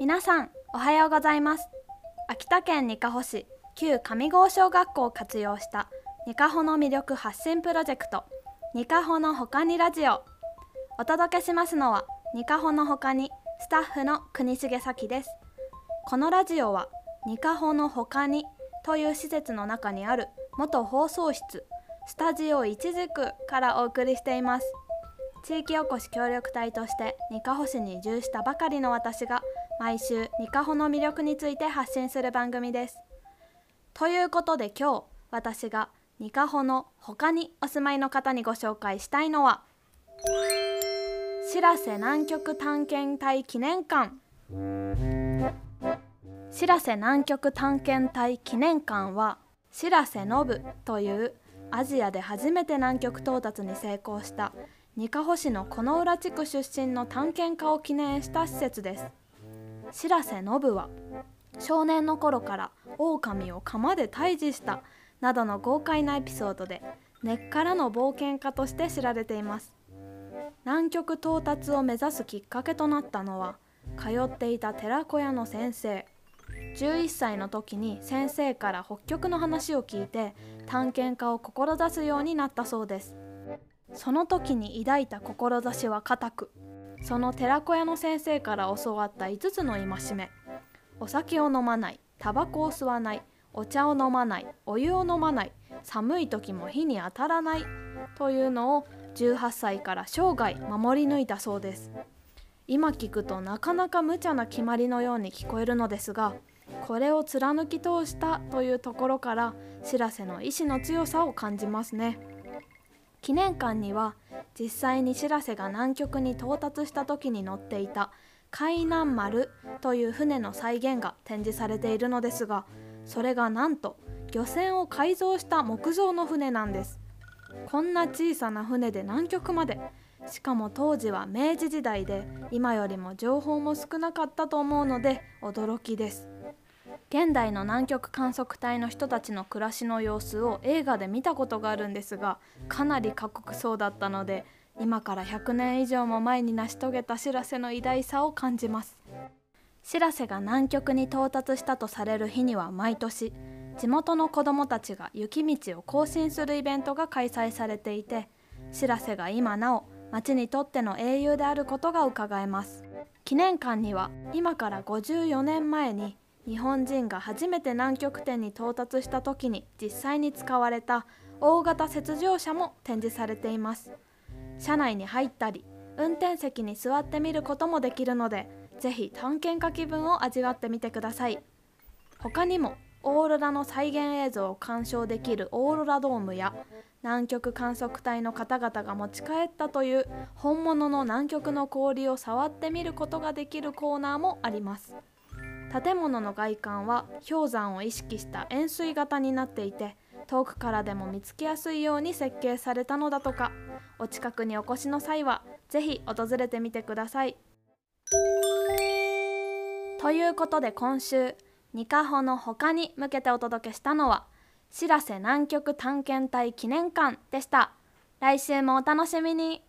皆さんおはようございます。秋田県にかほ市旧上郷小学校を活用したにかほの魅力発信プロジェクトにかほのほかにラジオ。お届けしますのはにかほのほかにスタッフの国重咲です。このラジオはにかほのほかにという施設の中にある元放送室スタジオいちじくからお送りしています。地域おこし協力隊としてにかほ市に移住したばかりの私が毎週にかほの魅力について発信する番組です。ということで今日私がにかほの他にお住まいの方にご紹介したいのはしらせ南極探検隊記念館。しらせ南極探検隊記念館はしらせのぶというアジアで初めて南極到達に成功したにかほ市のこの浦地区出身の探検家を記念した施設です。白瀬信は少年の頃から狼を釜で退治したなどの豪快なエピソードで根っからの冒険家として知られています。南極到達を目指すきっかけとなったのは通っていた寺子屋の先生。11歳の時に先生から北極の話を聞いて探検家を志すようになったそうです。その時に抱いた志は固くその寺子屋の先生から教わった5つの戒め。お酒を飲まないタバコを吸わないお茶を飲まないお湯を飲まない寒い時も火に当たらないというのを18歳から生涯守り抜いたそうです。今聞くとなかなか無茶な決まりのように聞こえるのですがこれを貫き通したというところから知らせの意志の強さを感じますね。記念館には実際にしらせが南極に到達した時に乗っていた海南丸という船の再現が展示されているのですがそれがなんと漁船を改造した木造の船なんです。こんな小さな船で南極までしかも当時は明治時代で今よりも情報も少なかったと思うので驚きです。現代の南極観測隊の人たちの暮らしの様子を映画で見たことがあるんですがかなり過酷そうだったので今から100年以上も前に成し遂げた知らせの偉大さを感じます。知らせが南極に到達したとされる日には毎年地元の子どもたちが雪道を行進するイベントが開催されていて知らせが今なお町にとっての英雄であることがうかがえます。記念館には今から54年前に日本人が初めて南極点に到達した時に実際に使われた大型雪上車も展示されています。車内に入ったり運転席に座ってみることもできるのでぜひ探検家気分を味わってみてください。他にもオーロラの再現映像を鑑賞できるオーロラドームや南極観測隊の方々が持ち帰ったという本物の南極の氷を触ってみることができるコーナーもあります。建物の外観は氷山を意識した円錐型になっていて遠くからでも見つけやすいように設計されたのだとかお近くにお越しの際は是非訪れてみてください。ということで今週ニカホの他に向けてお届けしたのはしらせ南極探検隊記念館でした。来週もお楽しみに